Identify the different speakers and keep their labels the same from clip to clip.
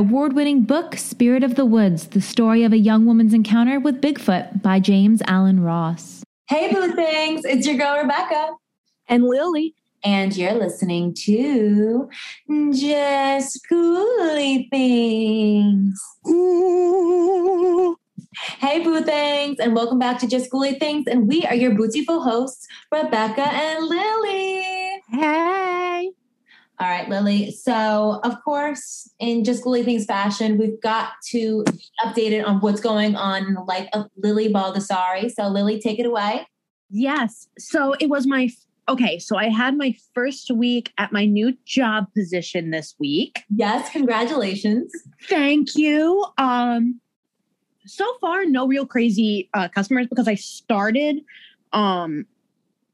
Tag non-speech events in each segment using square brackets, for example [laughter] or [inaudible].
Speaker 1: award winning book Spirit of the Woods The Story of a Young Woman's Encounter with Bigfoot by James Allen Ross.
Speaker 2: Hey, Boo Things, it's your girl, Rebecca.
Speaker 3: And Lily.
Speaker 2: And you're listening to Just Ghouly Things. Ooh. Hey, Boo Things, and welcome back to Just Ghouly Things. And we are your beautiful hosts, Rebecca and Lily.
Speaker 3: Hey.
Speaker 2: All right, Lily. So, of course, in just Lily Things fashion, we've got to be updated on what's going on in the life of Lily Baldessari. So, Lily, take it away.
Speaker 3: Yes. So, it was my okay. So, I had my first week at my new job position this week.
Speaker 2: Yes, congratulations.
Speaker 3: Thank you. Um, so far, no real crazy uh, customers because I started um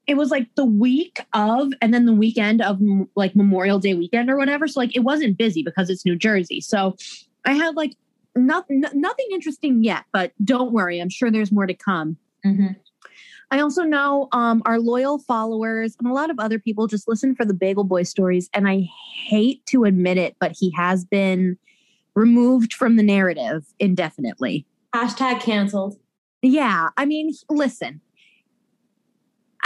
Speaker 3: it was like the week of and then the weekend of like Memorial Day weekend or whatever. So like it wasn't busy because it's New Jersey. So I had like not, n- nothing interesting yet, but don't worry, I'm sure there's more to come. Mm-hmm. I also know um, our loyal followers and a lot of other people just listen for the Bagel Boy stories. And I hate to admit it, but he has been removed from the narrative indefinitely.
Speaker 2: Hashtag canceled.
Speaker 3: Yeah. I mean, listen,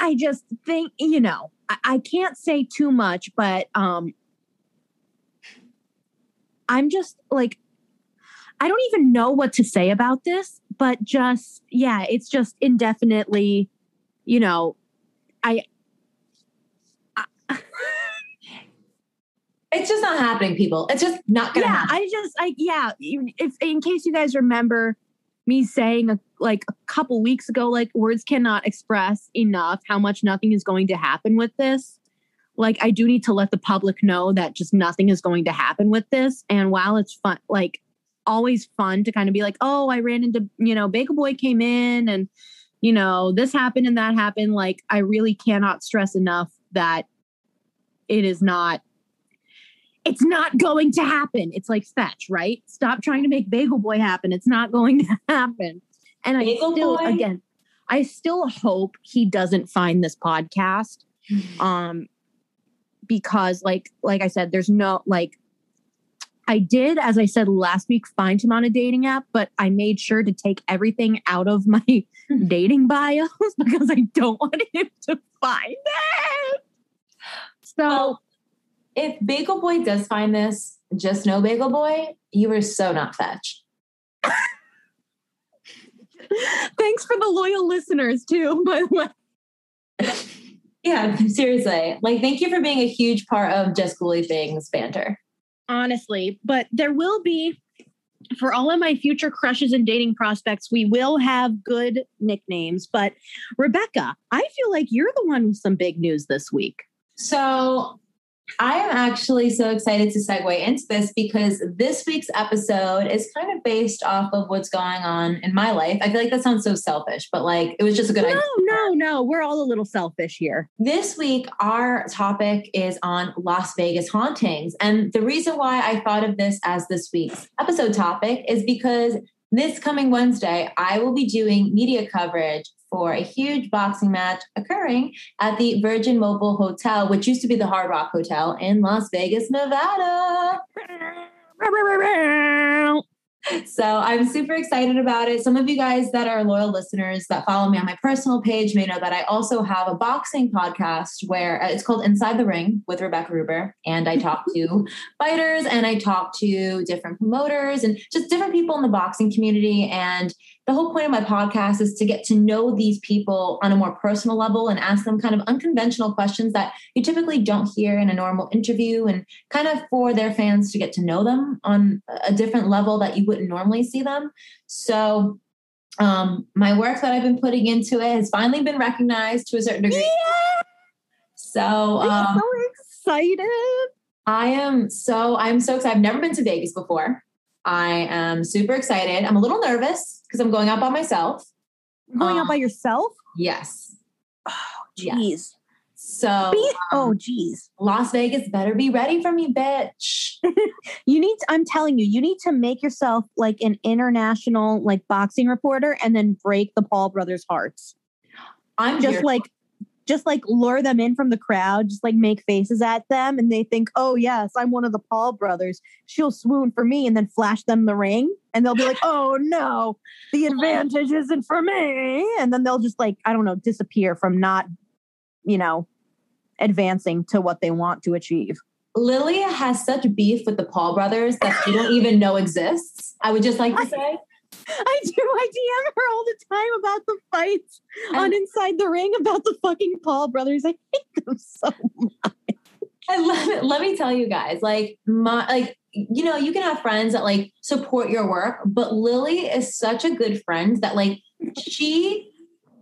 Speaker 3: I just think, you know, I, I can't say too much, but um I'm just like I don't even know what to say about this, but just yeah, it's just indefinitely, you know, I,
Speaker 2: I [laughs] it's just not happening, people. It's just not gonna
Speaker 3: yeah,
Speaker 2: happen.
Speaker 3: I just I yeah, if in case you guys remember me saying a, like a couple weeks ago, like words cannot express enough how much nothing is going to happen with this. Like I do need to let the public know that just nothing is going to happen with this. And while it's fun, like always fun to kind of be like, oh, I ran into, you know, Bagel Boy came in and, you know, this happened and that happened. Like I really cannot stress enough that it is not it's not going to happen. It's like fetch, right? Stop trying to make Bagel Boy happen. It's not going to [laughs] happen. And Bagel I still, Boy? again, I still hope he doesn't find this podcast. [sighs] Um, because like, like I said, there's no like I did, as I said last week, find him on a dating app, but I made sure to take everything out of my [laughs] dating bios [laughs] because I don't want him to find it.
Speaker 2: So well, if Bagel Boy does find this, just know Bagel Boy, you were so not fetch. [laughs]
Speaker 3: Thanks for the loyal listeners too, by the
Speaker 2: way. [laughs] yeah, seriously. Like, thank you for being a huge part of Just Ghouly Things banter.
Speaker 3: Honestly, but there will be for all of my future crushes and dating prospects, we will have good nicknames. But Rebecca, I feel like you're the one with some big news this week.
Speaker 2: So I am actually so excited to segue into this because this week's episode is kind of based off of what's going on in my life. I feel like that sounds so selfish, but like it was just a good
Speaker 3: no,
Speaker 2: idea.
Speaker 3: No, no, no. We're all a little selfish here.
Speaker 2: This week, our topic is on Las Vegas hauntings. And the reason why I thought of this as this week's episode topic is because this coming Wednesday, I will be doing media coverage for a huge boxing match occurring at the Virgin Mobile Hotel, which used to be the Hard Rock Hotel in Las Vegas, Nevada. So I'm super excited about it. Some of you guys that are loyal listeners that follow me on my personal page may know that I also have a boxing podcast where uh, it's called Inside the Ring with Rebecca Ruber. And I talk to [laughs] fighters and I talk to different promoters and just different people in the boxing community. And the whole point of my podcast is to get to know these people on a more personal level and ask them kind of unconventional questions that you typically don't hear in a normal interview and kind of for their fans to get to know them on a different level that you wouldn't normally see them. So um, my work that I've been putting into it has finally been recognized to a certain degree. Yeah! So
Speaker 3: I'm um, so excited.
Speaker 2: I am so I'm so excited. I've never been to Vegas before. I am super excited. I'm a little nervous because I'm going out by myself.
Speaker 3: Going um, out by yourself?
Speaker 2: Yes.
Speaker 3: Oh, jeez. Yes.
Speaker 2: So,
Speaker 3: be, oh, geez.
Speaker 2: Las Vegas better be ready for me, bitch. [laughs]
Speaker 3: you need, to, I'm telling you, you need to make yourself like an international, like boxing reporter and then break the Paul brothers' hearts.
Speaker 2: I'm
Speaker 3: just like, just like lure them in from the crowd, just like make faces at them, and they think, "Oh yes, I'm one of the Paul brothers. She'll swoon for me," and then flash them the ring, and they'll be like, "Oh no, the [laughs] advantage isn't for me," and then they'll just like I don't know disappear from not, you know, advancing to what they want to achieve.
Speaker 2: Lily has such beef with the Paul brothers that she don't even know exists. I would just like to say.
Speaker 3: I do. I DM her all the time about the fights on Inside the Ring about the fucking Paul brothers. I hate them so [laughs] much.
Speaker 2: I love it. Let me tell you guys, like my like you know, you can have friends that like support your work, but Lily is such a good friend that like she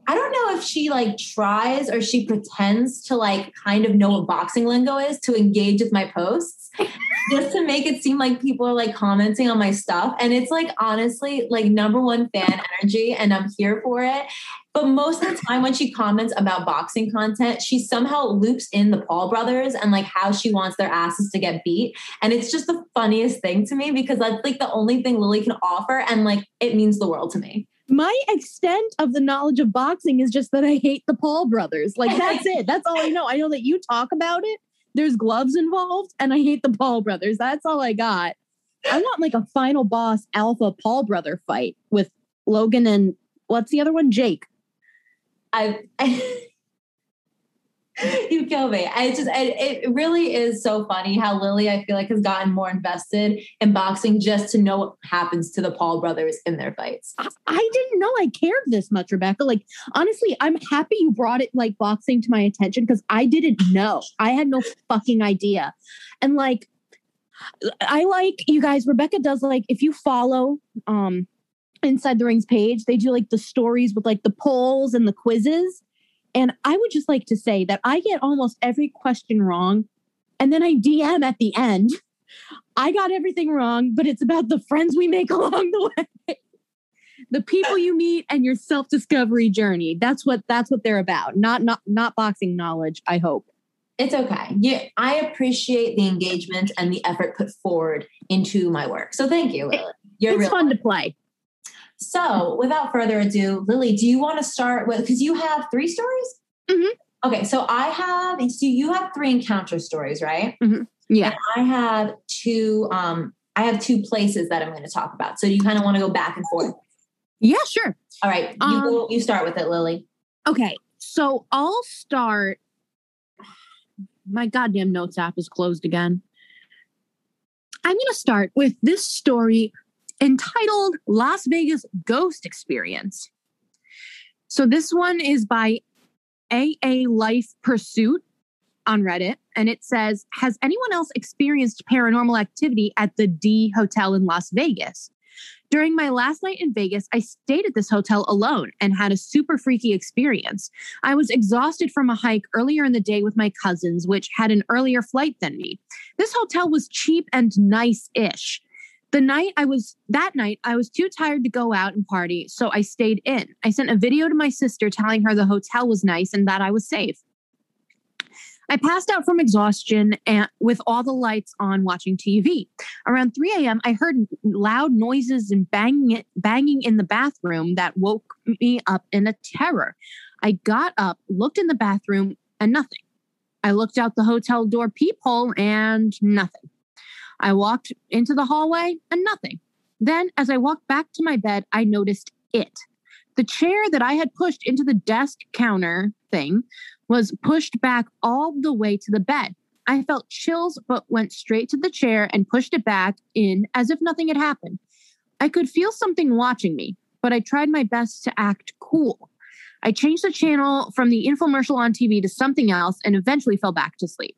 Speaker 2: I don't know if she like tries or she pretends to like kind of know what boxing lingo is to engage with my posts [laughs] just to make it seem like people are like commenting on my stuff. And it's like honestly like number one fan energy and I'm here for it. But most of the time when she comments about boxing content, she somehow loops in the Paul brothers and like how she wants their asses to get beat. And it's just the funniest thing to me because that's like the only thing Lily can offer. And like it means the world to me
Speaker 3: my extent of the knowledge of boxing is just that I hate the Paul brothers. Like that's it. That's all I know. I know that you talk about it. There's gloves involved, and I hate the Paul brothers. That's all I got. I want like a final boss alpha Paul brother fight with Logan and what's the other one? Jake.
Speaker 2: I, I [laughs] you kill me. I just, it, it really is so funny how Lily, I feel like, has gotten more invested in boxing just to know what happens to the Paul brothers in their fights.
Speaker 3: I, I didn't know I cared this much, Rebecca. Like, honestly, I'm happy you brought it like boxing to my attention because I didn't know. I had no fucking idea. And like, I like you guys, Rebecca does like, if you follow, um, inside the rings page they do like the stories with like the polls and the quizzes and I would just like to say that I get almost every question wrong. And then I DM at the end. I got everything wrong, but it's about the friends we make [laughs] along the way. the people you meet and your self-discovery journey. That's what that's what they're about. Not not not boxing knowledge, I hope.
Speaker 2: It's okay. Yeah, I appreciate the engagement and the effort put forward into my work. So thank you, Lily.
Speaker 3: You're it's fun to play.
Speaker 2: So, without further ado, Lily, do you want to start with because you have three stories?
Speaker 3: Mm-hmm.
Speaker 2: Okay, so I have so you have three encounter stories, right?
Speaker 3: Mm-hmm. Yeah,
Speaker 2: and I have two. Um, I have two places that I'm going to talk about. So do you kind of want to go back and forth.
Speaker 3: Yeah, sure.
Speaker 2: All right, you um, go, you start with it, Lily.
Speaker 3: Okay, so I'll start. My goddamn notes app is closed again. I'm going to start with this story entitled Las Vegas Ghost Experience. So this one is by AA Life Pursuit on Reddit, and it says Has anyone else experienced paranormal activity at the D Hotel in Las Vegas? During my last night in Vegas, I stayed at this hotel alone and had a super freaky experience. I was exhausted from a hike earlier in the day with my cousins, which had an earlier flight than me. This hotel was cheap and nice ish. The night I was that night, I was too tired to go out and party, so I stayed in. I sent a video to my sister telling her the hotel was nice and that I was safe. I passed out from exhaustion and with all the lights on watching TV. Around 3 a.m., I heard loud noises and banging, banging in the bathroom that woke me up in a terror. I got up, looked in the bathroom, and nothing. I looked out the hotel door peephole and nothing. I walked into the hallway and nothing. Then, as I walked back to my bed, I noticed it. The chair that I had pushed into the desk counter thing was pushed back all the way to the bed. I felt chills, but went straight to the chair and pushed it back in as if nothing had happened. I could feel something watching me, but I tried my best to act cool. I changed the channel from the infomercial on TV to something else and eventually fell back to sleep.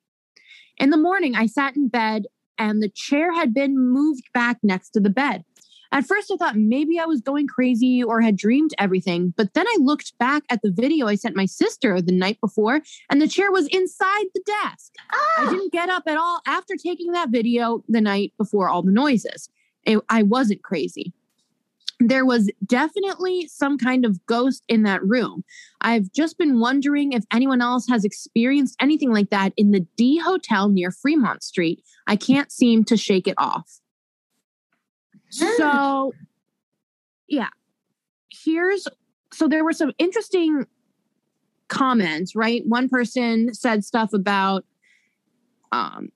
Speaker 3: In the morning, I sat in bed and the chair had been moved back next to the bed. At first, I thought maybe I was going crazy or had dreamed everything, but then I looked back at the video I sent my sister the night before, and the chair was inside the desk. Ah! I didn't get up at all after taking that video the night before all the noises. It, I wasn't crazy there was definitely some kind of ghost in that room. I've just been wondering if anyone else has experienced anything like that in the D Hotel near Fremont Street. I can't seem to shake it off. So, yeah. Here's so there were some interesting comments, right? One person said stuff about um,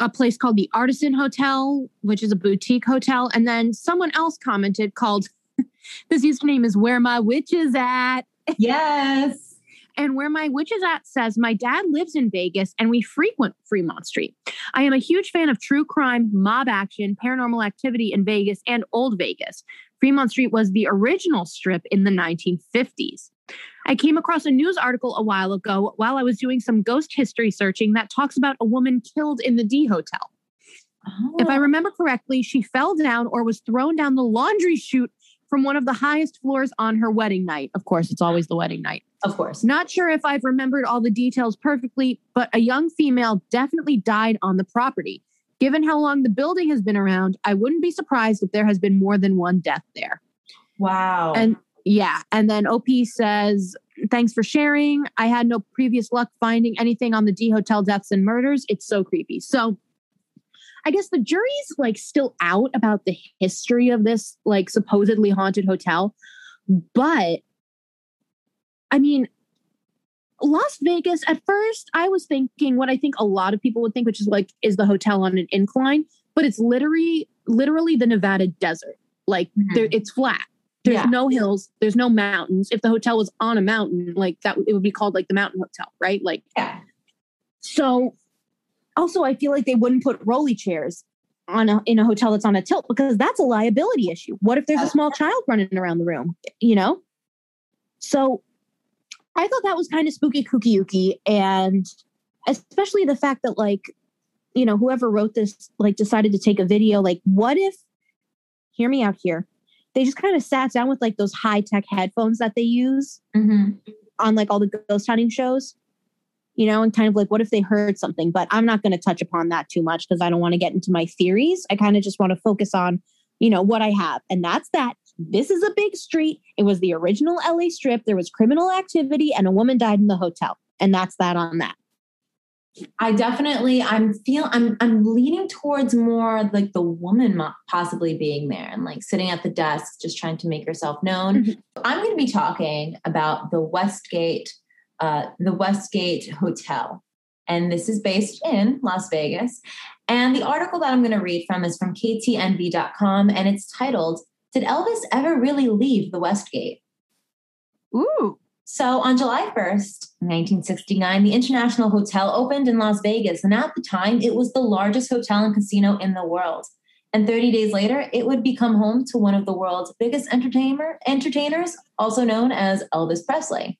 Speaker 3: a place called the Artisan Hotel, which is a boutique hotel. And then someone else commented called, [laughs] this username is Where My Witch is At.
Speaker 2: Yes.
Speaker 3: And where my witch is at says, My dad lives in Vegas and we frequent Fremont Street. I am a huge fan of true crime, mob action, paranormal activity in Vegas and Old Vegas. Fremont Street was the original strip in the 1950s. I came across a news article a while ago while I was doing some ghost history searching that talks about a woman killed in the D Hotel. Oh. If I oh. remember correctly, she fell down or was thrown down the laundry chute from one of the highest floors on her wedding night. Of course, it's always the wedding night.
Speaker 2: Of course.
Speaker 3: Not sure if I've remembered all the details perfectly, but a young female definitely died on the property. Given how long the building has been around, I wouldn't be surprised if there has been more than one death there.
Speaker 2: Wow.
Speaker 3: And yeah. And then OP says, Thanks for sharing. I had no previous luck finding anything on the D Hotel deaths and murders. It's so creepy. So I guess the jury's like still out about the history of this like supposedly haunted hotel. But I mean, Las Vegas, at first, I was thinking what I think a lot of people would think, which is like, is the hotel on an incline? But it's literally, literally the Nevada desert. Like, mm-hmm. there, it's flat. There's yeah. no hills. There's no mountains. If the hotel was on a mountain, like that, it would be called like the mountain hotel, right? Like,
Speaker 2: yeah.
Speaker 3: So, also, I feel like they wouldn't put rolly chairs on a in a hotel that's on a tilt because that's a liability issue. What if there's a small child running around the room? You know. So I thought that was kind of spooky, kooky, ooky, and especially the fact that like, you know, whoever wrote this like decided to take a video. Like, what if? Hear me out here. They just kind of sat down with like those high tech headphones that they use
Speaker 2: mm-hmm.
Speaker 3: on like all the ghost hunting shows, you know, and kind of like, what if they heard something? But I'm not going to touch upon that too much because I don't want to get into my theories. I kind of just want to focus on, you know, what I have, and that's that this is a big street. It was the original LA strip. There was criminal activity and a woman died in the hotel. And that's that on that.
Speaker 2: I definitely I'm feel I'm I'm leaning towards more like the woman possibly being there and like sitting at the desk just trying to make herself known. Mm-hmm. I'm going to be talking about the Westgate uh the Westgate Hotel. And this is based in Las Vegas. And the article that I'm going to read from is from ktnv.com and it's titled did Elvis ever really leave the Westgate?
Speaker 3: Ooh.
Speaker 2: So on July 1st, 1969, the International Hotel opened in Las Vegas. And at the time, it was the largest hotel and casino in the world. And 30 days later, it would become home to one of the world's biggest entertainer, entertainers, also known as Elvis Presley.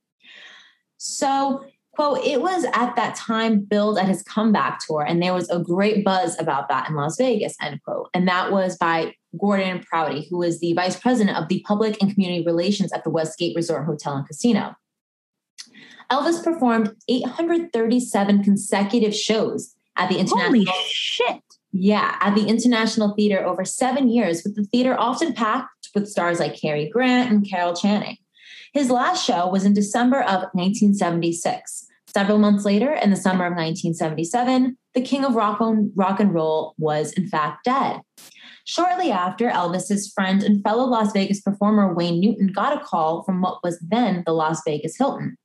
Speaker 2: So quote, it was at that time billed at his comeback tour, and there was a great buzz about that in Las Vegas, end quote. And that was by Gordon Prouty, who was the vice president of the public and community relations at the Westgate Resort Hotel and Casino. Elvis performed 837 consecutive shows at the International.
Speaker 3: Holy shit.
Speaker 2: Yeah, at the International Theater over seven years, with the theater often packed with stars like Cary Grant and Carol Channing. His last show was in December of 1976. Several months later, in the summer of 1977, the king of rock, rock and roll was in fact dead. Shortly after, Elvis's friend and fellow Las Vegas performer Wayne Newton got a call from what was then the Las Vegas Hilton.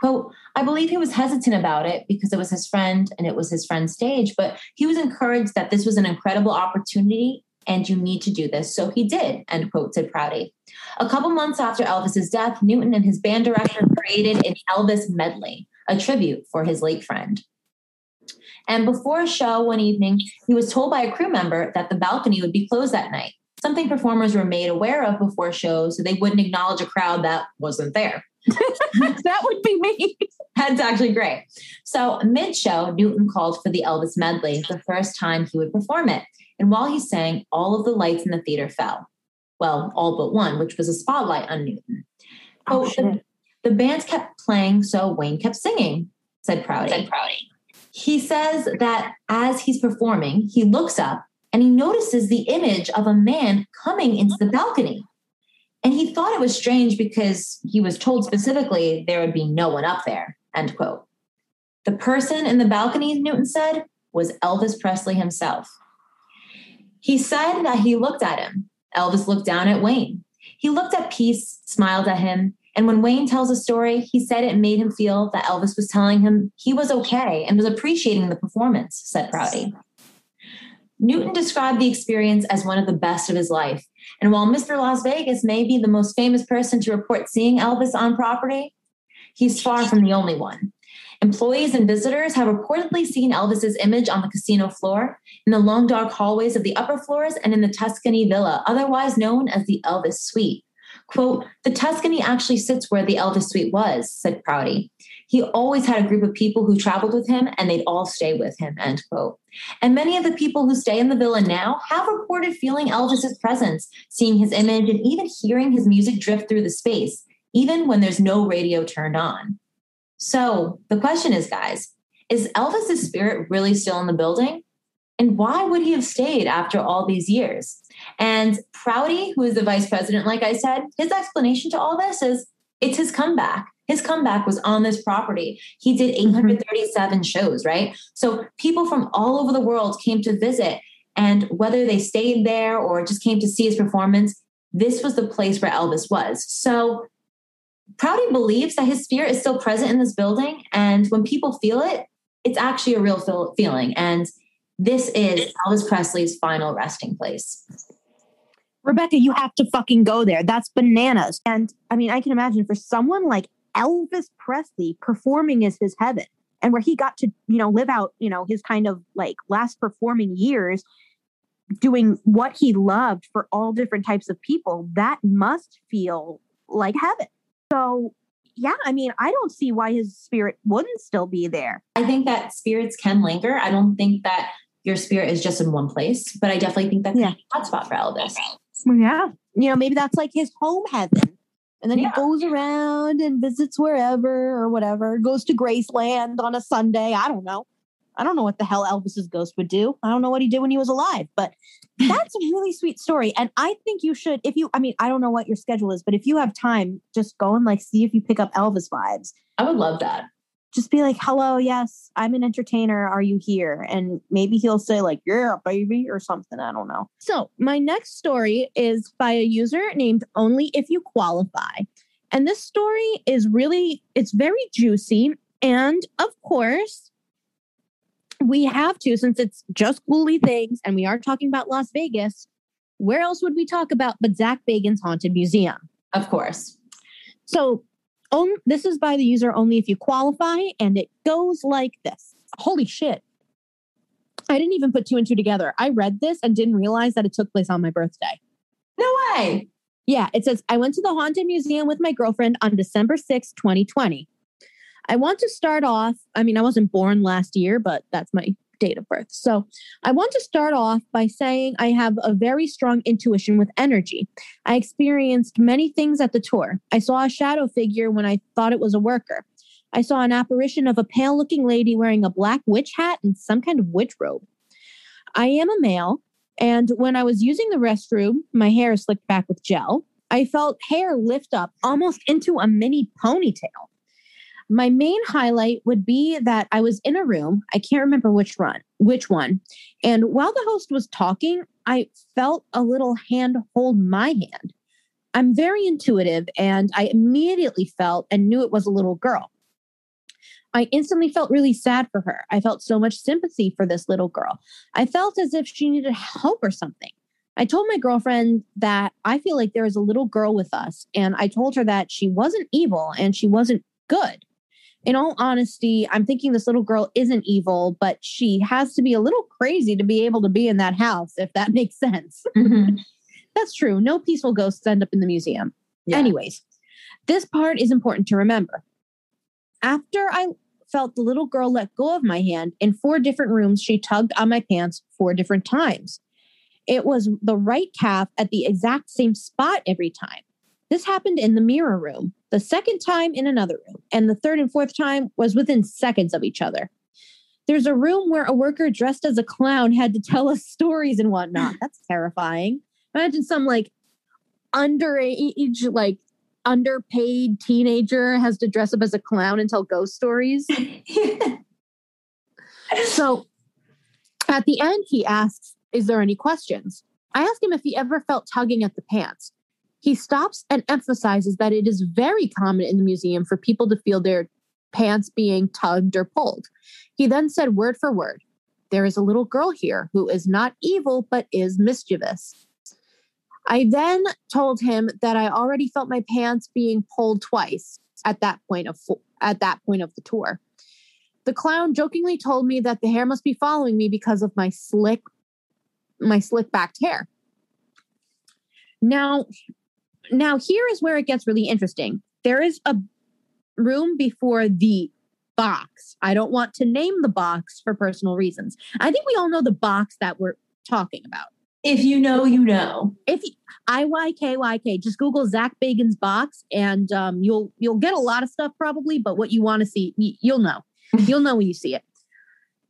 Speaker 2: Quote, I believe he was hesitant about it because it was his friend and it was his friend's stage, but he was encouraged that this was an incredible opportunity and you need to do this. So he did, end quote, said Prouty. A couple months after Elvis's death, Newton and his band director created an Elvis medley, a tribute for his late friend. And before a show one evening, he was told by a crew member that the balcony would be closed that night, something performers were made aware of before shows so they wouldn't acknowledge a crowd that wasn't there. [laughs]
Speaker 3: that would be me.
Speaker 2: That's actually great. So, mid show, Newton called for the Elvis medley, the first time he would perform it. And while he sang, all of the lights in the theater fell. Well, all but one, which was a spotlight on Newton.
Speaker 3: Oh, the,
Speaker 2: the band kept playing, so Wayne kept singing, said Prouty.
Speaker 3: Said Prouty.
Speaker 2: He says that as he's performing, he looks up and he notices the image of a man coming into the balcony. And he thought it was strange because he was told specifically there would be no one up there, end quote. The person in the balcony, Newton said, was Elvis Presley himself. He said that he looked at him. Elvis looked down at Wayne. He looked at Peace, smiled at him. And when Wayne tells a story, he said it made him feel that Elvis was telling him he was okay and was appreciating the performance, said Prouty. Newton described the experience as one of the best of his life. And while Mr. Las Vegas may be the most famous person to report seeing Elvis on property, he's far from the only one. Employees and visitors have reportedly seen Elvis's image on the casino floor, in the long dark hallways of the upper floors, and in the Tuscany Villa, otherwise known as the Elvis Suite. Quote, the Tuscany actually sits where the Elvis Suite was, said Prouty. He always had a group of people who traveled with him and they'd all stay with him, end quote. And many of the people who stay in the villa now have reported feeling Elvis's presence, seeing his image, and even hearing his music drift through the space, even when there's no radio turned on. So the question is, guys, is Elvis's spirit really still in the building? And why would he have stayed after all these years? And Prouty, who is the vice president, like I said, his explanation to all this is it's his comeback. His comeback was on this property. He did mm-hmm. 837 shows, right? So people from all over the world came to visit. And whether they stayed there or just came to see his performance, this was the place where Elvis was. So Prouty believes that his spirit is still present in this building. And when people feel it, it's actually a real feel- feeling. And this is Elvis Presley's final resting place.
Speaker 3: Rebecca, you have to fucking go there. That's bananas. And I mean, I can imagine for someone like Elvis Presley performing is his heaven and where he got to, you know, live out, you know, his kind of like last performing years doing what he loved for all different types of people, that must feel like heaven. So, yeah, I mean, I don't see why his spirit wouldn't still be there.
Speaker 2: I think that spirits can linger. I don't think that your spirit is just in one place, but I definitely think that's yeah. a hotspot for Elvis.
Speaker 3: Yeah. You know, maybe that's like his home heaven. And then yeah. he goes around and visits wherever or whatever, goes to Graceland on a Sunday. I don't know. I don't know what the hell Elvis's ghost would do. I don't know what he did when he was alive, but [laughs] that's a really sweet story. And I think you should, if you, I mean, I don't know what your schedule is, but if you have time, just go and like see if you pick up Elvis vibes.
Speaker 2: I would love that.
Speaker 3: Just be like, hello, yes, I'm an entertainer. Are you here? And maybe he'll say, like, yeah, baby, or something. I don't know. So, my next story is by a user named Only If You Qualify. And this story is really, it's very juicy. And of course, we have to, since it's just ghouly things and we are talking about Las Vegas, where else would we talk about but Zak Bagans' Haunted Museum?
Speaker 2: Of course.
Speaker 3: So on, this is by the user only if you qualify, and it goes like this. Holy shit. I didn't even put two and two together. I read this and didn't realize that it took place on my birthday.
Speaker 2: No way.
Speaker 3: Yeah, it says I went to the Haunted Museum with my girlfriend on December 6, 2020. I want to start off. I mean, I wasn't born last year, but that's my date of birth. So I want to start off by saying I have a very strong intuition with energy. I experienced many things at the tour. I saw a shadow figure when I thought it was a worker. I saw an apparition of a pale looking lady wearing a black witch hat and some kind of witch robe. I am a male, and when I was using the restroom, my hair slicked back with gel. I felt hair lift up almost into a mini ponytail. My main highlight would be that I was in a room, I can't remember which run, which one. And while the host was talking, I felt a little hand hold my hand. I'm very intuitive and I immediately felt and knew it was a little girl. I instantly felt really sad for her. I felt so much sympathy for this little girl. I felt as if she needed help or something. I told my girlfriend that I feel like there is a little girl with us, and I told her that she wasn't evil and she wasn't good in all honesty, I'm thinking this little girl isn't evil, but she has to be a little crazy to be able to be in that house, if that [laughs] makes sense. Mm-hmm. [laughs] That's true. No peaceful ghosts end up in the museum. Yeah. Anyways, this part is important to remember. After I felt the little girl let go of my hand, in four different rooms, she tugged on my pants four different times. It was the right calf at the exact same spot every time. This happened in the mirror room the second time in another room, and the third and fourth time was within seconds of each other. There's a room where a worker dressed as a clown had to tell us stories and whatnot. That's terrifying. Imagine some like underage, like underpaid teenager has to dress up as a clown and tell ghost stories. [laughs] so at the end, he asks, Is there any questions? I asked him if he ever felt tugging at the pants. He stops and emphasizes that it is very common in the museum for people to feel their pants being tugged or pulled. He then said, word for word, there is a little girl here who is not evil, but is mischievous. I then told him that I already felt my pants being pulled twice at that point of at that point of the tour. The clown jokingly told me that the hair must be following me because of my slick my slick backed hair. Now, now here is where it gets really interesting. There is a room before the box. I don't want to name the box for personal reasons. I think we all know the box that we're talking about.
Speaker 2: If you know, you know.
Speaker 3: If I Y K Y K, just Google Zak Bagans box, and um, you'll you'll get a lot of stuff probably. But what you want to see, you'll know. [laughs] you'll know when you see it.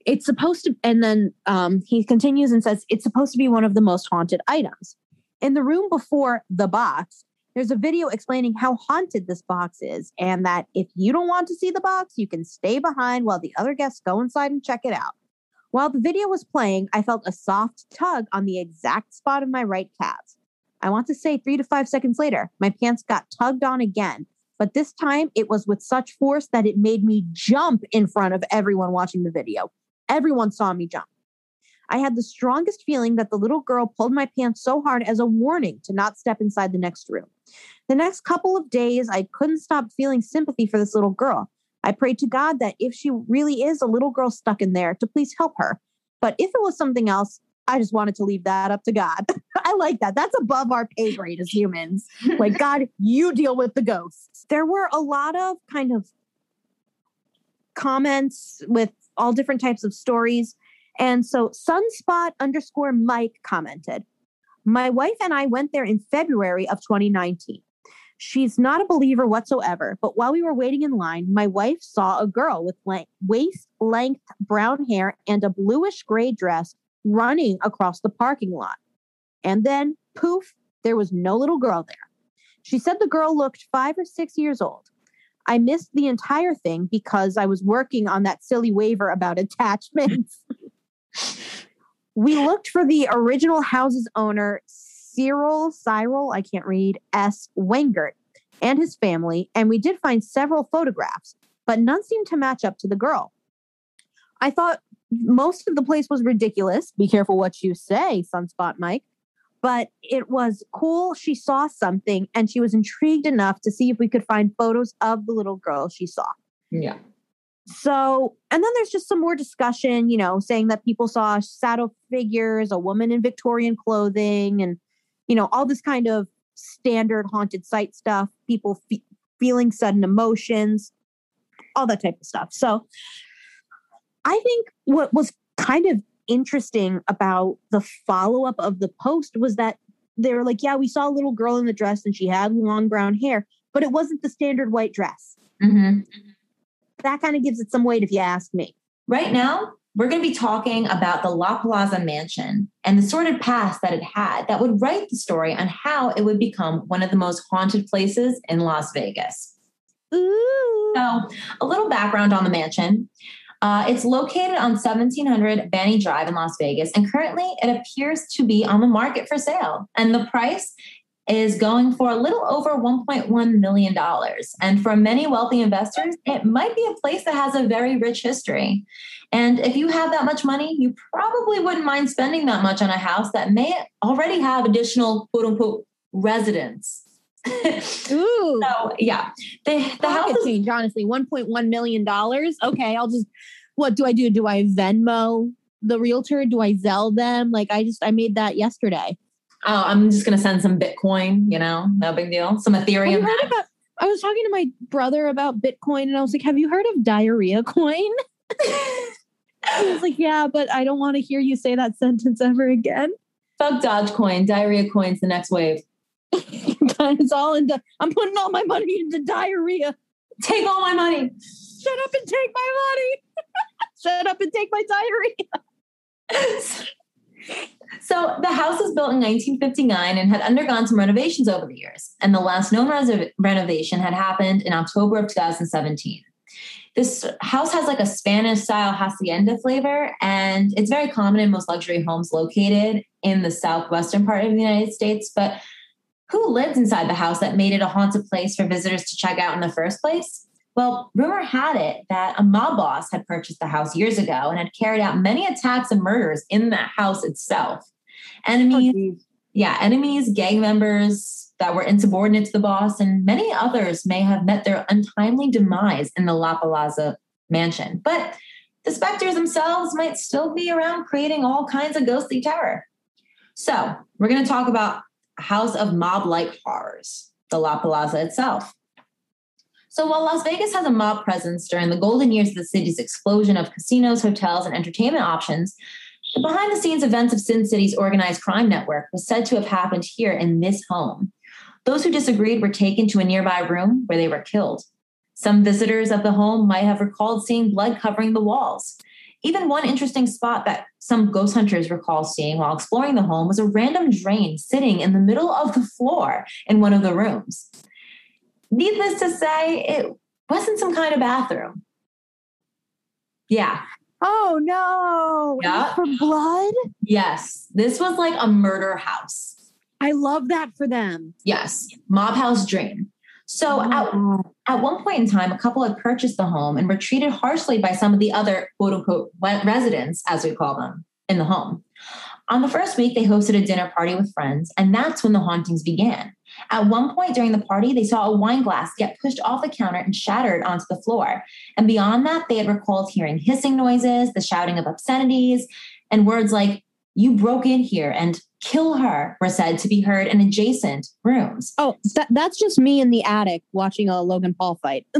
Speaker 3: It's supposed to, and then um, he continues and says it's supposed to be one of the most haunted items. In the room before the box, there's a video explaining how haunted this box is, and that if you don't want to see the box, you can stay behind while the other guests go inside and check it out. While the video was playing, I felt a soft tug on the exact spot of my right calf. I want to say three to five seconds later, my pants got tugged on again, but this time it was with such force that it made me jump in front of everyone watching the video. Everyone saw me jump. I had the strongest feeling that the little girl pulled my pants so hard as a warning to not step inside the next room. The next couple of days, I couldn't stop feeling sympathy for this little girl. I prayed to God that if she really is a little girl stuck in there, to please help her. But if it was something else, I just wanted to leave that up to God. [laughs] I like that. That's above our pay grade as humans. Like, [laughs] God, you deal with the ghosts. There were a lot of kind of comments with all different types of stories. And so Sunspot underscore Mike commented, My wife and I went there in February of 2019. She's not a believer whatsoever, but while we were waiting in line, my wife saw a girl with waist length brown hair and a bluish gray dress running across the parking lot. And then, poof, there was no little girl there. She said the girl looked five or six years old. I missed the entire thing because I was working on that silly waiver about [laughs] attachments. We looked for the original house's owner, Cyril, Cyril, I can't read, S. Wengert, and his family, and we did find several photographs, but none seemed to match up to the girl. I thought most of the place was ridiculous. Be careful what you say, Sunspot Mike. But it was cool. She saw something and she was intrigued enough to see if we could find photos of the little girl she saw.
Speaker 2: Yeah.
Speaker 3: So, and then there's just some more discussion, you know, saying that people saw shadow figures, a woman in Victorian clothing, and you know, all this kind of standard haunted site stuff, people fe- feeling sudden emotions, all that type of stuff. So I think what was kind of interesting about the follow up of the post was that they were like, yeah, we saw a little girl in the dress and she had long brown hair, but it wasn't the standard white dress. Mm-hmm. That kind of gives it some weight if you ask me.
Speaker 2: Right now, we're going to be talking about the La Plaza Mansion and the sordid past that it had that would write the story on how it would become one of the most haunted places in Las Vegas. Ooh. So, a little background on the mansion. Uh, it's located on 1700 Banny Drive in Las Vegas, and currently it appears to be on the market for sale. And the price is going for a little over $1.1 million. And for many wealthy investors, it might be a place that has a very rich history. And if you have that much money, you probably wouldn't mind spending that much on a house that may already have additional quote unquote residents. [laughs]
Speaker 3: Ooh.
Speaker 2: so yeah.
Speaker 3: The the house is, change, honestly. $1.1 million. Okay, I'll just what do I do? Do I Venmo the realtor? Do I Zelle them? Like I just I made that yesterday
Speaker 2: oh, I'm just going to send some Bitcoin, you know, no big deal. Some Ethereum.
Speaker 3: About, I was talking to my brother about Bitcoin and I was like, have you heard of diarrhea coin? [laughs] I was like, yeah, but I don't want to hear you say that sentence ever again.
Speaker 2: Fuck Dogecoin. Diarrhea coin's the next wave. [laughs]
Speaker 3: it's all into, I'm putting all my money into diarrhea.
Speaker 2: Take all my money.
Speaker 3: Shut up and take my money. [laughs] Shut up and take my
Speaker 2: diarrhea. So the house was built in 1959 and had undergone some renovations over the years. And the last known renovation had happened in October of 2017. This house has like a Spanish style hacienda flavor, and it's very common in most luxury homes located in the southwestern part of the United States. But Who lived inside the house that made it a haunted place for visitors to check out in the first place? Well, rumor had it that a mob boss had purchased the house years ago and had carried out many attacks and murders in that house itself. Enemies,
Speaker 3: Oh,
Speaker 2: yeah, enemies, gang members that were insubordinate to the boss, and many others may have met their untimely demise in the La Palazza mansion. But the specters themselves might still be around creating all kinds of ghostly terror. So, we're going to talk about a house of mob like horrors, the La Palazza itself. So, while Las Vegas has a mob presence during the golden years of the city's explosion of casinos, hotels, and entertainment options, the behind the scenes events of Sin City's organized crime network was said to have happened here in this home. Those who disagreed were taken to a nearby room where they were killed. Some visitors of the home might have recalled seeing blood covering the walls. Even one interesting spot that some ghost hunters recall seeing while exploring the home was a random drain sitting in the middle of the floor in one of the rooms. Needless to say, it wasn't some kind of bathroom. Yeah,
Speaker 3: Oh no.
Speaker 2: Yeah.
Speaker 3: For blood?
Speaker 2: yes, this was like a murder house.
Speaker 3: I love that for them.
Speaker 2: Yes, mob house dream. So
Speaker 3: Oh
Speaker 2: at, at one point in time, a couple had purchased the home and were treated harshly by some of the other quote unquote residents, as we call them, in the home. On the first week, they hosted a dinner party with friends, and that's when the hauntings began. At one point during the party, they saw a wine glass get pushed off the counter and shattered onto the floor. And beyond that, they had recalled hearing hissing noises, the shouting of obscenities, and words like, You broke in here and kill her were said to be heard in adjacent rooms.
Speaker 3: Oh, that, that's just me in the attic watching a Logan Paul fight. [laughs]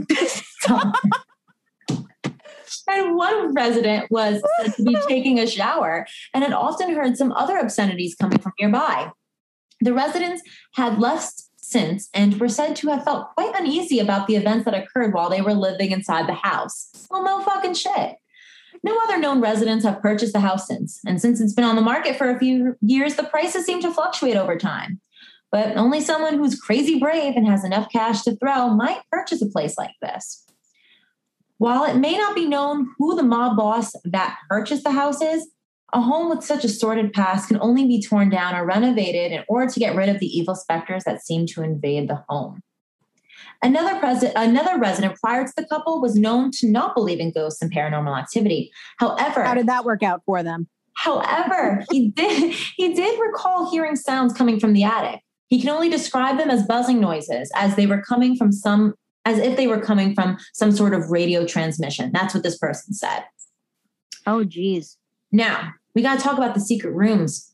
Speaker 2: And one resident was said to be [laughs] taking a shower and had often heard some other obscenities coming from nearby. The residents had left since and were said to have felt quite uneasy about the events that occurred while they were living inside the house. Well, no fucking shit. No other known residents have purchased the house since, and since it's been on the market for a few years, the prices seem to fluctuate over time. But only someone who's crazy brave and has enough cash to throw might purchase a place like this. While it may not be known who the mob boss that purchased the house is, a home with such a sordid past can only be torn down or renovated in order to get rid of the evil specters that seem to invade the home. Another, pres- another resident prior to the couple was known to not believe in ghosts and paranormal activity. However,
Speaker 3: How did that work out for them?
Speaker 2: However, he [laughs] did he did recall hearing sounds coming from the attic. He can only describe them as buzzing noises, as they were coming from some, as if they were coming from some sort of radio transmission. That's what this person said.
Speaker 3: Oh, geez.
Speaker 2: Now we got to talk about the secret rooms.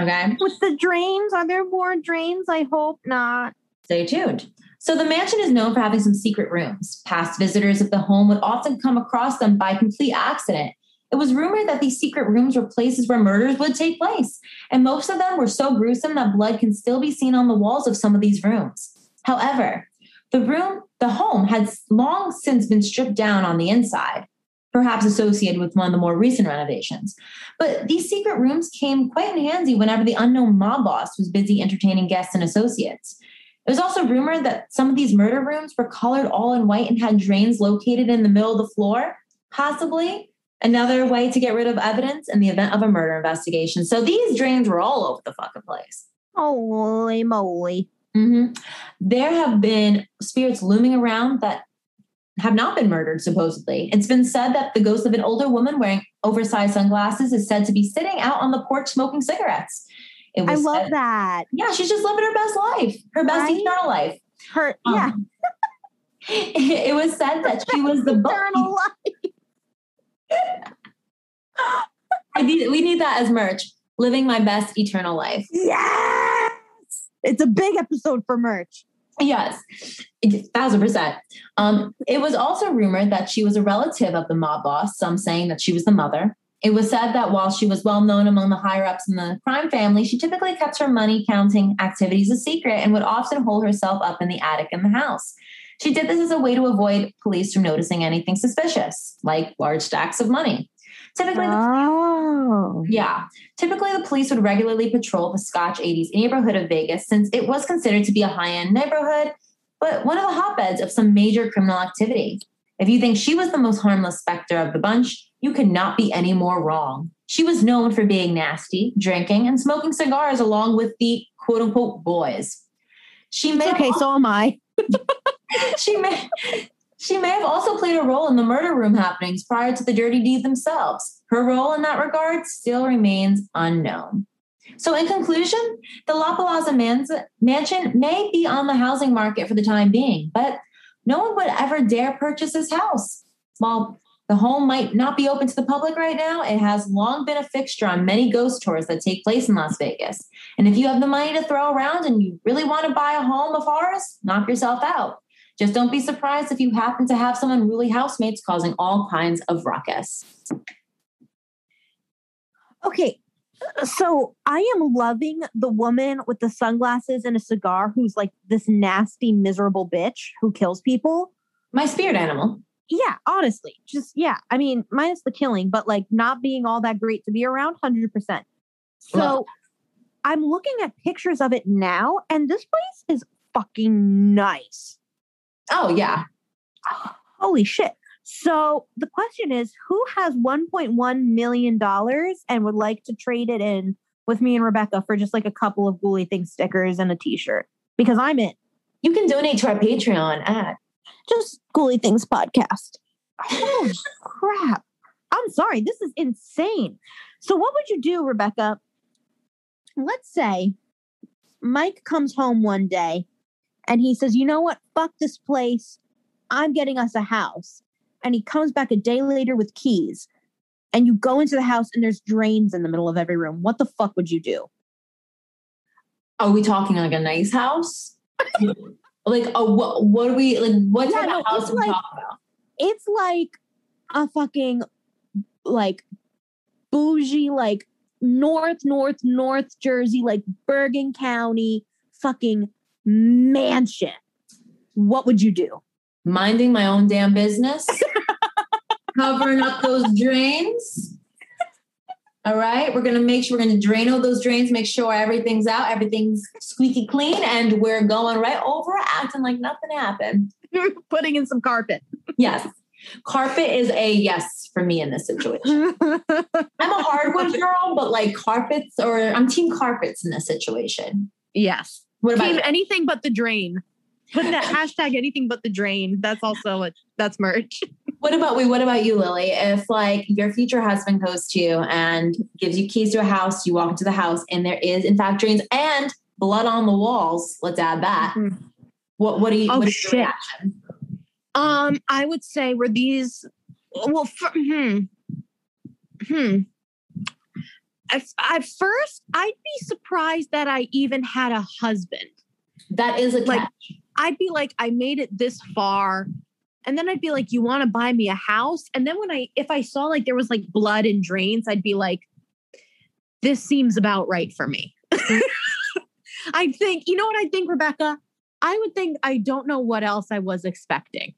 Speaker 2: Okay,
Speaker 3: With the drains, are there more drains? I hope not.
Speaker 2: stay tuned. So the mansion is known for having some secret rooms. Past visitors of the home would often come across them by complete accident. It was rumored that these secret rooms were places where murders would take place, and most of them were so gruesome that blood can still be seen on the walls of some of these rooms. However, the room, the home had long since been stripped down on the inside, perhaps associated with one of the more recent renovations. But these secret rooms came quite in handy whenever the unknown mob boss was busy entertaining guests and associates. It was also rumored that some of these murder rooms were colored all in white and had drains located in the middle of the floor, possibly another way to get rid of evidence in the event of a murder investigation. So these drains were all over the fucking place.
Speaker 3: Holy moly.
Speaker 2: Mhm. There have been spirits looming around that have not been murdered, supposedly. It's been said that the ghost of an older woman wearing oversized sunglasses is said to be sitting out on the porch smoking cigarettes. It
Speaker 3: I love
Speaker 2: said-
Speaker 3: that.
Speaker 2: Yeah, she's just living her best life, her best
Speaker 3: Right?
Speaker 2: eternal life.
Speaker 3: Her,
Speaker 2: Um,
Speaker 3: yeah, [laughs]
Speaker 2: it was said that she was the
Speaker 3: eternal life. [laughs]
Speaker 2: I need, we need that as merch. Living my best eternal life.
Speaker 3: Yes. It's a big episode for merch.
Speaker 2: Yes, thousand percent. Um, it was also rumored that she was a relative of the mob boss, some saying that she was the mother. It was said that while she was well known among the higher ups in the crime family, she typically kept her money counting activities a secret and would often hold herself up in the attic in the house. She did this as a way to avoid police from noticing anything suspicious, like large stacks of money. Typically, the
Speaker 3: Oh.
Speaker 2: yeah. Typically, the police would regularly patrol the Scotch 80s neighborhood of Vegas since it was considered to be a high end neighborhood, but one of the hotbeds of some major criminal activity. If you think she was the most harmless specter of the bunch, you could not be any more wrong. She was known for being nasty, drinking, and smoking cigars along with the quote unquote boys. She may
Speaker 3: okay, so am I. [laughs]
Speaker 2: she may she may have also played a role in the murder room happenings prior to the dirty deed themselves. Her role in that regard still remains unknown. So, in conclusion, the La Palazza Mans- mansion may be on the housing market for the time being, but no one would ever dare purchase this house. While the home might not be open to the public right now, it has long been a fixture on many ghost tours that take place in Las Vegas. And if you have the money to throw around and you really want to buy a home of ours, knock yourself out. Just don't be surprised if you happen to have some unruly housemates causing all kinds of ruckus.
Speaker 3: Okay. So I am loving the woman with the sunglasses and a cigar who's like this nasty, miserable bitch who kills people.
Speaker 2: My spirit animal.
Speaker 3: Yeah, honestly. Just, yeah. I mean, minus the killing, but like not being all that great to be around 100%. So I'm looking at pictures of it now, and this place is fucking nice.
Speaker 2: Oh, yeah.
Speaker 3: Holy shit. So the question is who has $1.1 million and would like to trade it in with me and Rebecca for just like a couple of Ghouly Thing stickers and a t shirt? Because I'm in.
Speaker 2: You can donate to our Patreon at
Speaker 3: Just Ghouly Things podcast. Holy [laughs] crap. I'm sorry. This is insane. So, what would you do, Rebecca? Let's say Mike comes home one day and he says, You know what? Fuck this place. I'm getting us a house. And he comes back a day later with keys. And you go into the house and there's drains in the middle of every room. What the fuck would you do?
Speaker 2: Are we talking like a nice house? [laughs] like a what? What are we like? What
Speaker 3: Yeah,
Speaker 2: type
Speaker 3: no,
Speaker 2: of house are we
Speaker 3: like-
Speaker 2: talking about?
Speaker 3: It's like a fucking like bougie, like North, North, North Jersey, like Bergen County fucking mansion. What would you do?
Speaker 2: Minding my own damn business, [laughs] covering up those drains. All right, we're gonna make sure we're gonna drain all those drains, make sure everything's out, everything's squeaky clean, and we're going right over, acting like nothing happened.
Speaker 3: You're [laughs] putting in some carpet.
Speaker 2: Yes, carpet is a yes for me in this situation. [laughs] I'm a hardwood girl, but like carpets, or I'm team carpets in this situation.
Speaker 3: yes.
Speaker 2: What about
Speaker 3: Team anything but the drain. Put that [laughs] hashtag anything but the drain. That's also a, that's merch. [laughs]
Speaker 2: What about we? What about you, Lily? If like your future husband goes to you and gives you keys to a house, you walk into the house and there is in fact drains and blood on the walls. Let's add that. What what do you?
Speaker 3: Oh,
Speaker 2: what is your
Speaker 3: shit.
Speaker 2: reaction?
Speaker 3: Um, I would say were these well for, hmm hmm. At, at first, I'd be surprised that I even had a husband.
Speaker 2: That is a
Speaker 3: Like-
Speaker 2: catch.
Speaker 3: I'd be like, I made it this far. And then I'd be like, you want to buy me a house? And then when I, if I saw like there was like blood and drains, I'd be like, this seems about right for me. [laughs] I think, you know what I think, Rebecca? I would think I don't know what else I was expecting.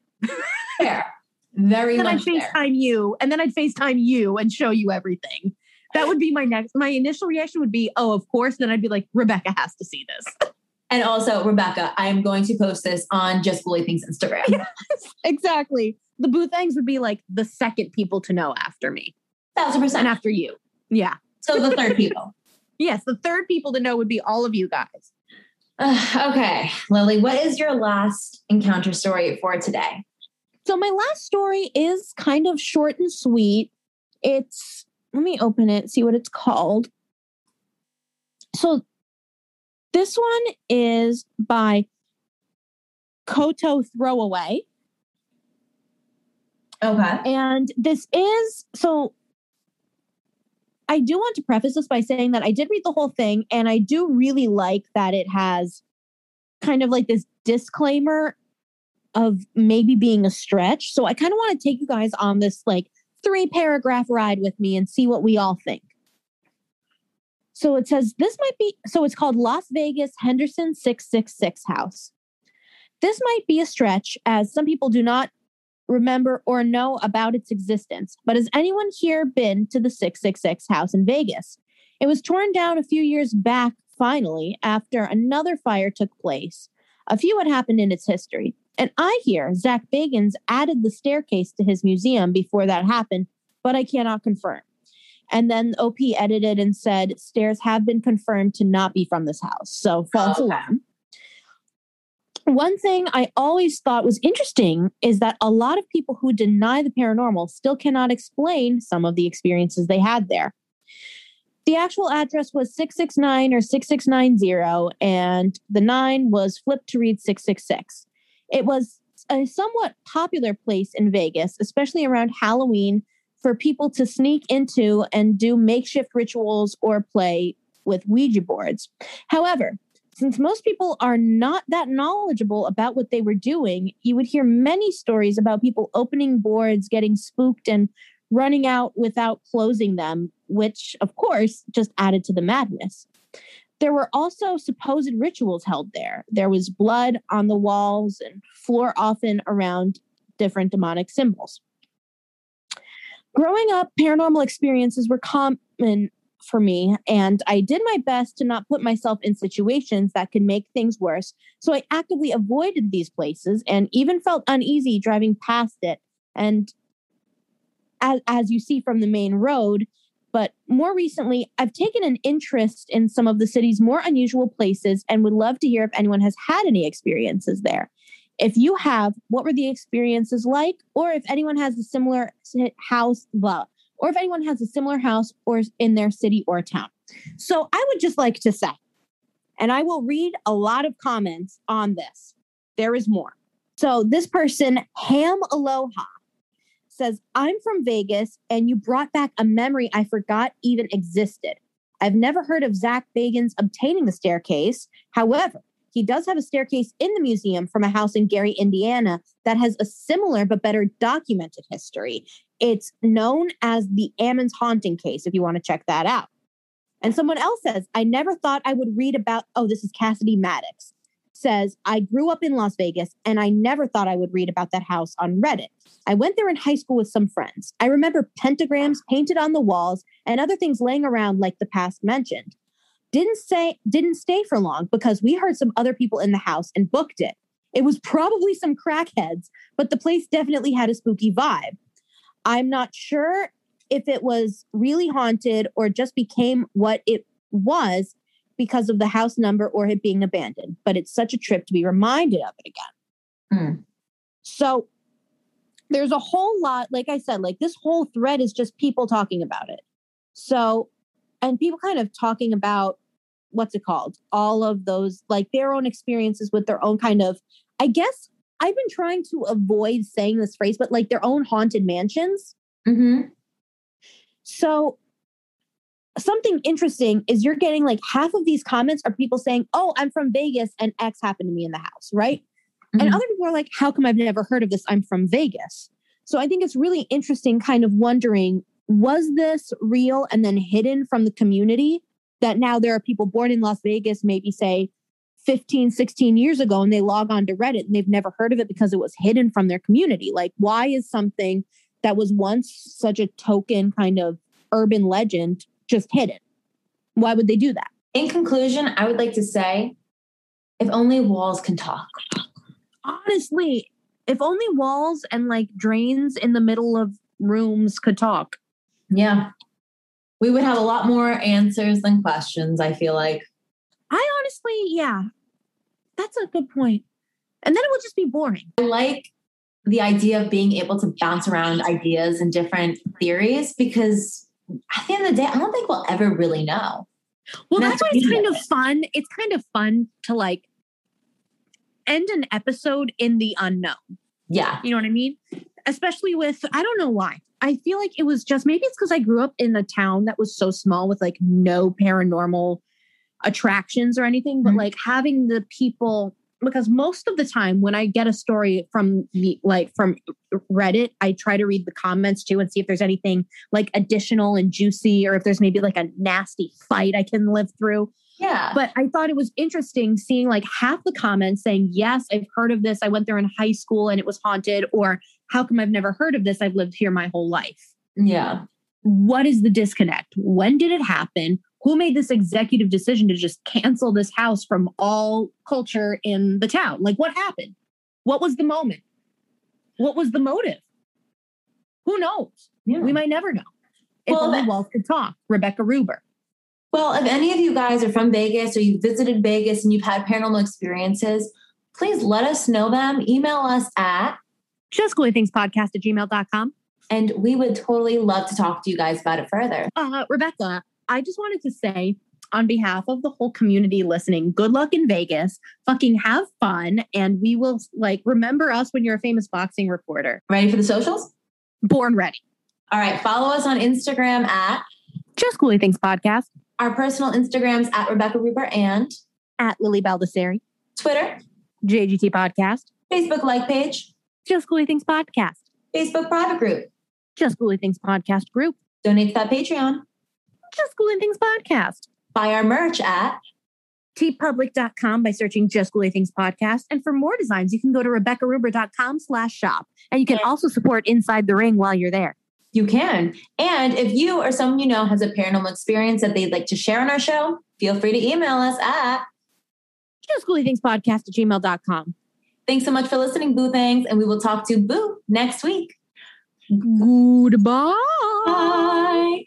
Speaker 2: fair, very
Speaker 3: Then I'd
Speaker 2: much fair.
Speaker 3: FaceTime you, and then I'd FaceTime you and show you everything. That would be my next. My initial reaction would be, "Oh, of course." Then I'd be like, "Rebecca has to see this."
Speaker 2: And also, Rebecca, I am going to post this on Just Ghouly Things Instagram.
Speaker 3: Yes, exactly. The Boo Things would be like the second people to know after me
Speaker 2: Thousand
Speaker 3: and
Speaker 2: percent.
Speaker 3: after you. Yeah.
Speaker 2: So the third [laughs] people.
Speaker 3: Yes, the third people to know would be all of you guys.
Speaker 2: Uh, [sighs] okay, Lily, what is your last encounter story for today?
Speaker 3: So my last story is kind of short and sweet. It's let me open it, see what it's called. So this one is by Koto Throwaway.
Speaker 2: Okay.
Speaker 3: And this is so I do want to preface this by saying that I did read the whole thing and I do really like that it has kind of like this disclaimer of maybe being a stretch. So I kind of want to take you guys on this like three paragraph ride with me and see what we all think. So it says this might be so it's called Las Vegas Henderson 666 House. This might be a stretch as some people do not remember or know about its existence. But has anyone here been to the 666 house in Vegas? It was torn down a few years back, finally, after another fire took place. A few had happened in its history. And I hear Zak Bagans added the staircase to his museum before that happened, but I cannot confirm. And then OP edited and said stairs have been confirmed to not be from this house. So false
Speaker 2: Oh, okay.
Speaker 3: alarm. One thing I always thought was interesting is that a lot of people who deny the paranormal still cannot explain some of the experiences they had there. The actual address was 669 or 6690, and the nine was flipped to read 666. It was a somewhat popular place in Vegas, especially around Halloween, for people to sneak into and do makeshift rituals or play with Ouija boards. However, since most people are not that knowledgeable about what they were doing, you would hear many stories about people opening boards, getting spooked, and running out without closing them, which, of course, just added to the madness. There were also supposed rituals held there. There was blood on the walls and floor often around different demonic symbols. Growing up, paranormal experiences were common for me, and I did my best to not put myself in situations that could make things worse. So I actively avoided these places and even felt uneasy driving past it. And as, as you see from the main road, but more recently, I've taken an interest in some of the city's more unusual places and would love to hear if anyone has had any experiences there. If you have, what were the experiences like? Or if anyone has a similar house, blah, or if anyone has a similar house or in their city or town. So I would just like to say, and I will read a lot of comments on this. There is more. So this person, Ham Aloha, says, I'm from Vegas and you brought back a memory I forgot even existed. I've never heard of Zak Bagans obtaining the staircase. However, he does have a staircase in the museum from a house in Gary, Indiana that has a similar but better documented history. It's known as the Ammons haunting case, if you want to check that out. And someone else says, I never thought I would read about, oh, this is Cassidy Maddox, says, I grew up in Las Vegas and I never thought I would read about that house on Reddit. I went there in high school with some friends. I remember pentagrams painted on the walls and other things laying around like the past mentioned. Didn't say didn't stay for long because we heard some other people in the house and booked it. It was probably some crackheads, but the place definitely had a spooky vibe. I'm not sure if it was really haunted or just became what it was because of the house number or it being abandoned, but it's such a trip to be reminded of it again.
Speaker 2: Hmm.
Speaker 3: So there's a whole lot, like I said, like this whole thread is just people talking about it. So, and people kind of talking about what's it called? All of those, like their own experiences with their own kind of, I guess I've been trying to avoid saying this phrase, but like their own haunted mansions.
Speaker 2: Mm-hmm.
Speaker 3: So, something interesting is you're getting like half of these comments are people saying, Oh, I'm from Vegas and X happened to me in the house, right? And
Speaker 2: Mhm.
Speaker 3: other people are like, How come I've never heard of this? I'm from Vegas. So, I think it's really interesting, kind of wondering, was this real and then hidden from the community? That now there are people born in Las Vegas, maybe say 15, 16 years ago, and they log on to Reddit and they've never heard of it because it was hidden from their community. Like, why is something that was once such a token kind of urban legend just hidden? Why would they do that?
Speaker 2: In conclusion, I would like to say if only walls can talk.
Speaker 3: Honestly, if only walls and like drains in the middle of rooms could talk.
Speaker 2: Yeah. We would have a lot more answers than questions, I feel like.
Speaker 3: I honestly, yeah, that's a good point. And then it would just be boring.
Speaker 2: I like the idea of being able to bounce around ideas and different theories because at the end of the day, I don't think we'll ever really know.
Speaker 3: Well,
Speaker 2: That's
Speaker 3: that's why it's kind of fun. It's kind of fun to like end an episode in the unknown.
Speaker 2: Yeah.
Speaker 3: You know what I mean? Especially with, I don't know why. I feel like it was just maybe it's because I grew up in a town that was so small with like no paranormal attractions or anything, but
Speaker 2: Mhm.
Speaker 3: like having the people, because most of the time when I get a story from the like from Reddit, I try to read the comments too and see if there's anything like additional and juicy or if there's maybe like a nasty fight I can live through.
Speaker 2: Yeah.
Speaker 3: But I thought it was interesting seeing like half the comments saying, Yes, I've heard of this. I went there in high school and it was haunted. Or how come I've never heard of this? I've lived here my whole life.
Speaker 2: yeah.
Speaker 3: What is the disconnect? When did it happen? Who made this executive decision to just cancel this house from all culture in the town? Like, what happened? What was the moment? What was the motive? Who knows?
Speaker 2: Yeah.
Speaker 3: We might never know. If
Speaker 2: Well,
Speaker 3: only Walls could talk. Rebecca Ruber.
Speaker 2: Well, if any of you guys are from Vegas or you've visited Vegas and you've had paranormal experiences, please let us know them. Email us at,
Speaker 3: Just Ghouly Things Podcast at gmail.com.
Speaker 2: and we would totally love to talk to you guys about it further.
Speaker 3: Uh, Rebecca, I just wanted to say on behalf of the whole community listening, good luck in Vegas. Fucking have fun. And we will like remember us when you're a famous boxing reporter.
Speaker 2: Ready for the socials?
Speaker 3: Born ready.
Speaker 2: All right, follow us on Instagram at
Speaker 3: Just Ghouly Things Podcast
Speaker 2: our personal Instagrams at Rebecca Ruber and
Speaker 3: at Lily Baldessari,
Speaker 2: Twitter,
Speaker 3: JGT Podcast,
Speaker 2: Facebook like page,
Speaker 3: Just Ghouly Things Podcast,
Speaker 2: Facebook private group.
Speaker 3: Just Ghouly Things Podcast group,
Speaker 2: Donate to that Patreon.
Speaker 3: Just Ghouly Things Podcast.
Speaker 2: Buy our merch at
Speaker 3: teepublic.com by searching Just Ghouly Things Podcast. And for more designs, you can go to rebeccaruber.com slash shop. And you can also support Inside the Ring while you're there.
Speaker 2: You can. And if you or someone you know has a paranormal experience that they'd like to share on our show, feel free to email us at.
Speaker 3: Just Ghouly Things Podcast at gmail.com.
Speaker 2: Thanks so much for listening, Boo Things, and we will talk to Boo next week.
Speaker 3: Goodbye.
Speaker 2: Bye.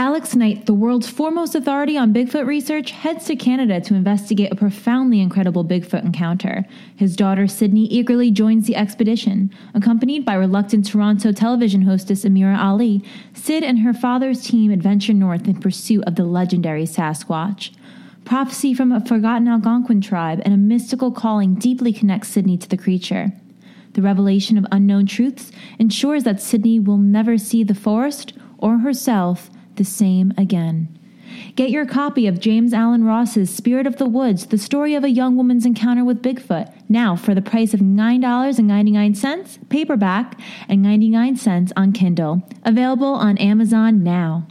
Speaker 1: Alex Knight, the world's foremost authority on Bigfoot research, heads to Canada to investigate a profoundly incredible Bigfoot encounter. His daughter Sydney eagerly joins the expedition. Accompanied by reluctant Toronto television hostess Amira Ali, Sid and her father's team adventure north in pursuit of the legendary Sasquatch. Prophecy from a forgotten Algonquin tribe and a mystical calling deeply connects Sydney to the creature. The revelation of unknown truths ensures that Sydney will never see the forest or herself the same again. Get your copy of James Allen Ross's Spirit of the Woods, the story of a young woman's encounter with Bigfoot, now for the price of $9.99 paperback and 99 cents on Kindle. Available on Amazon now.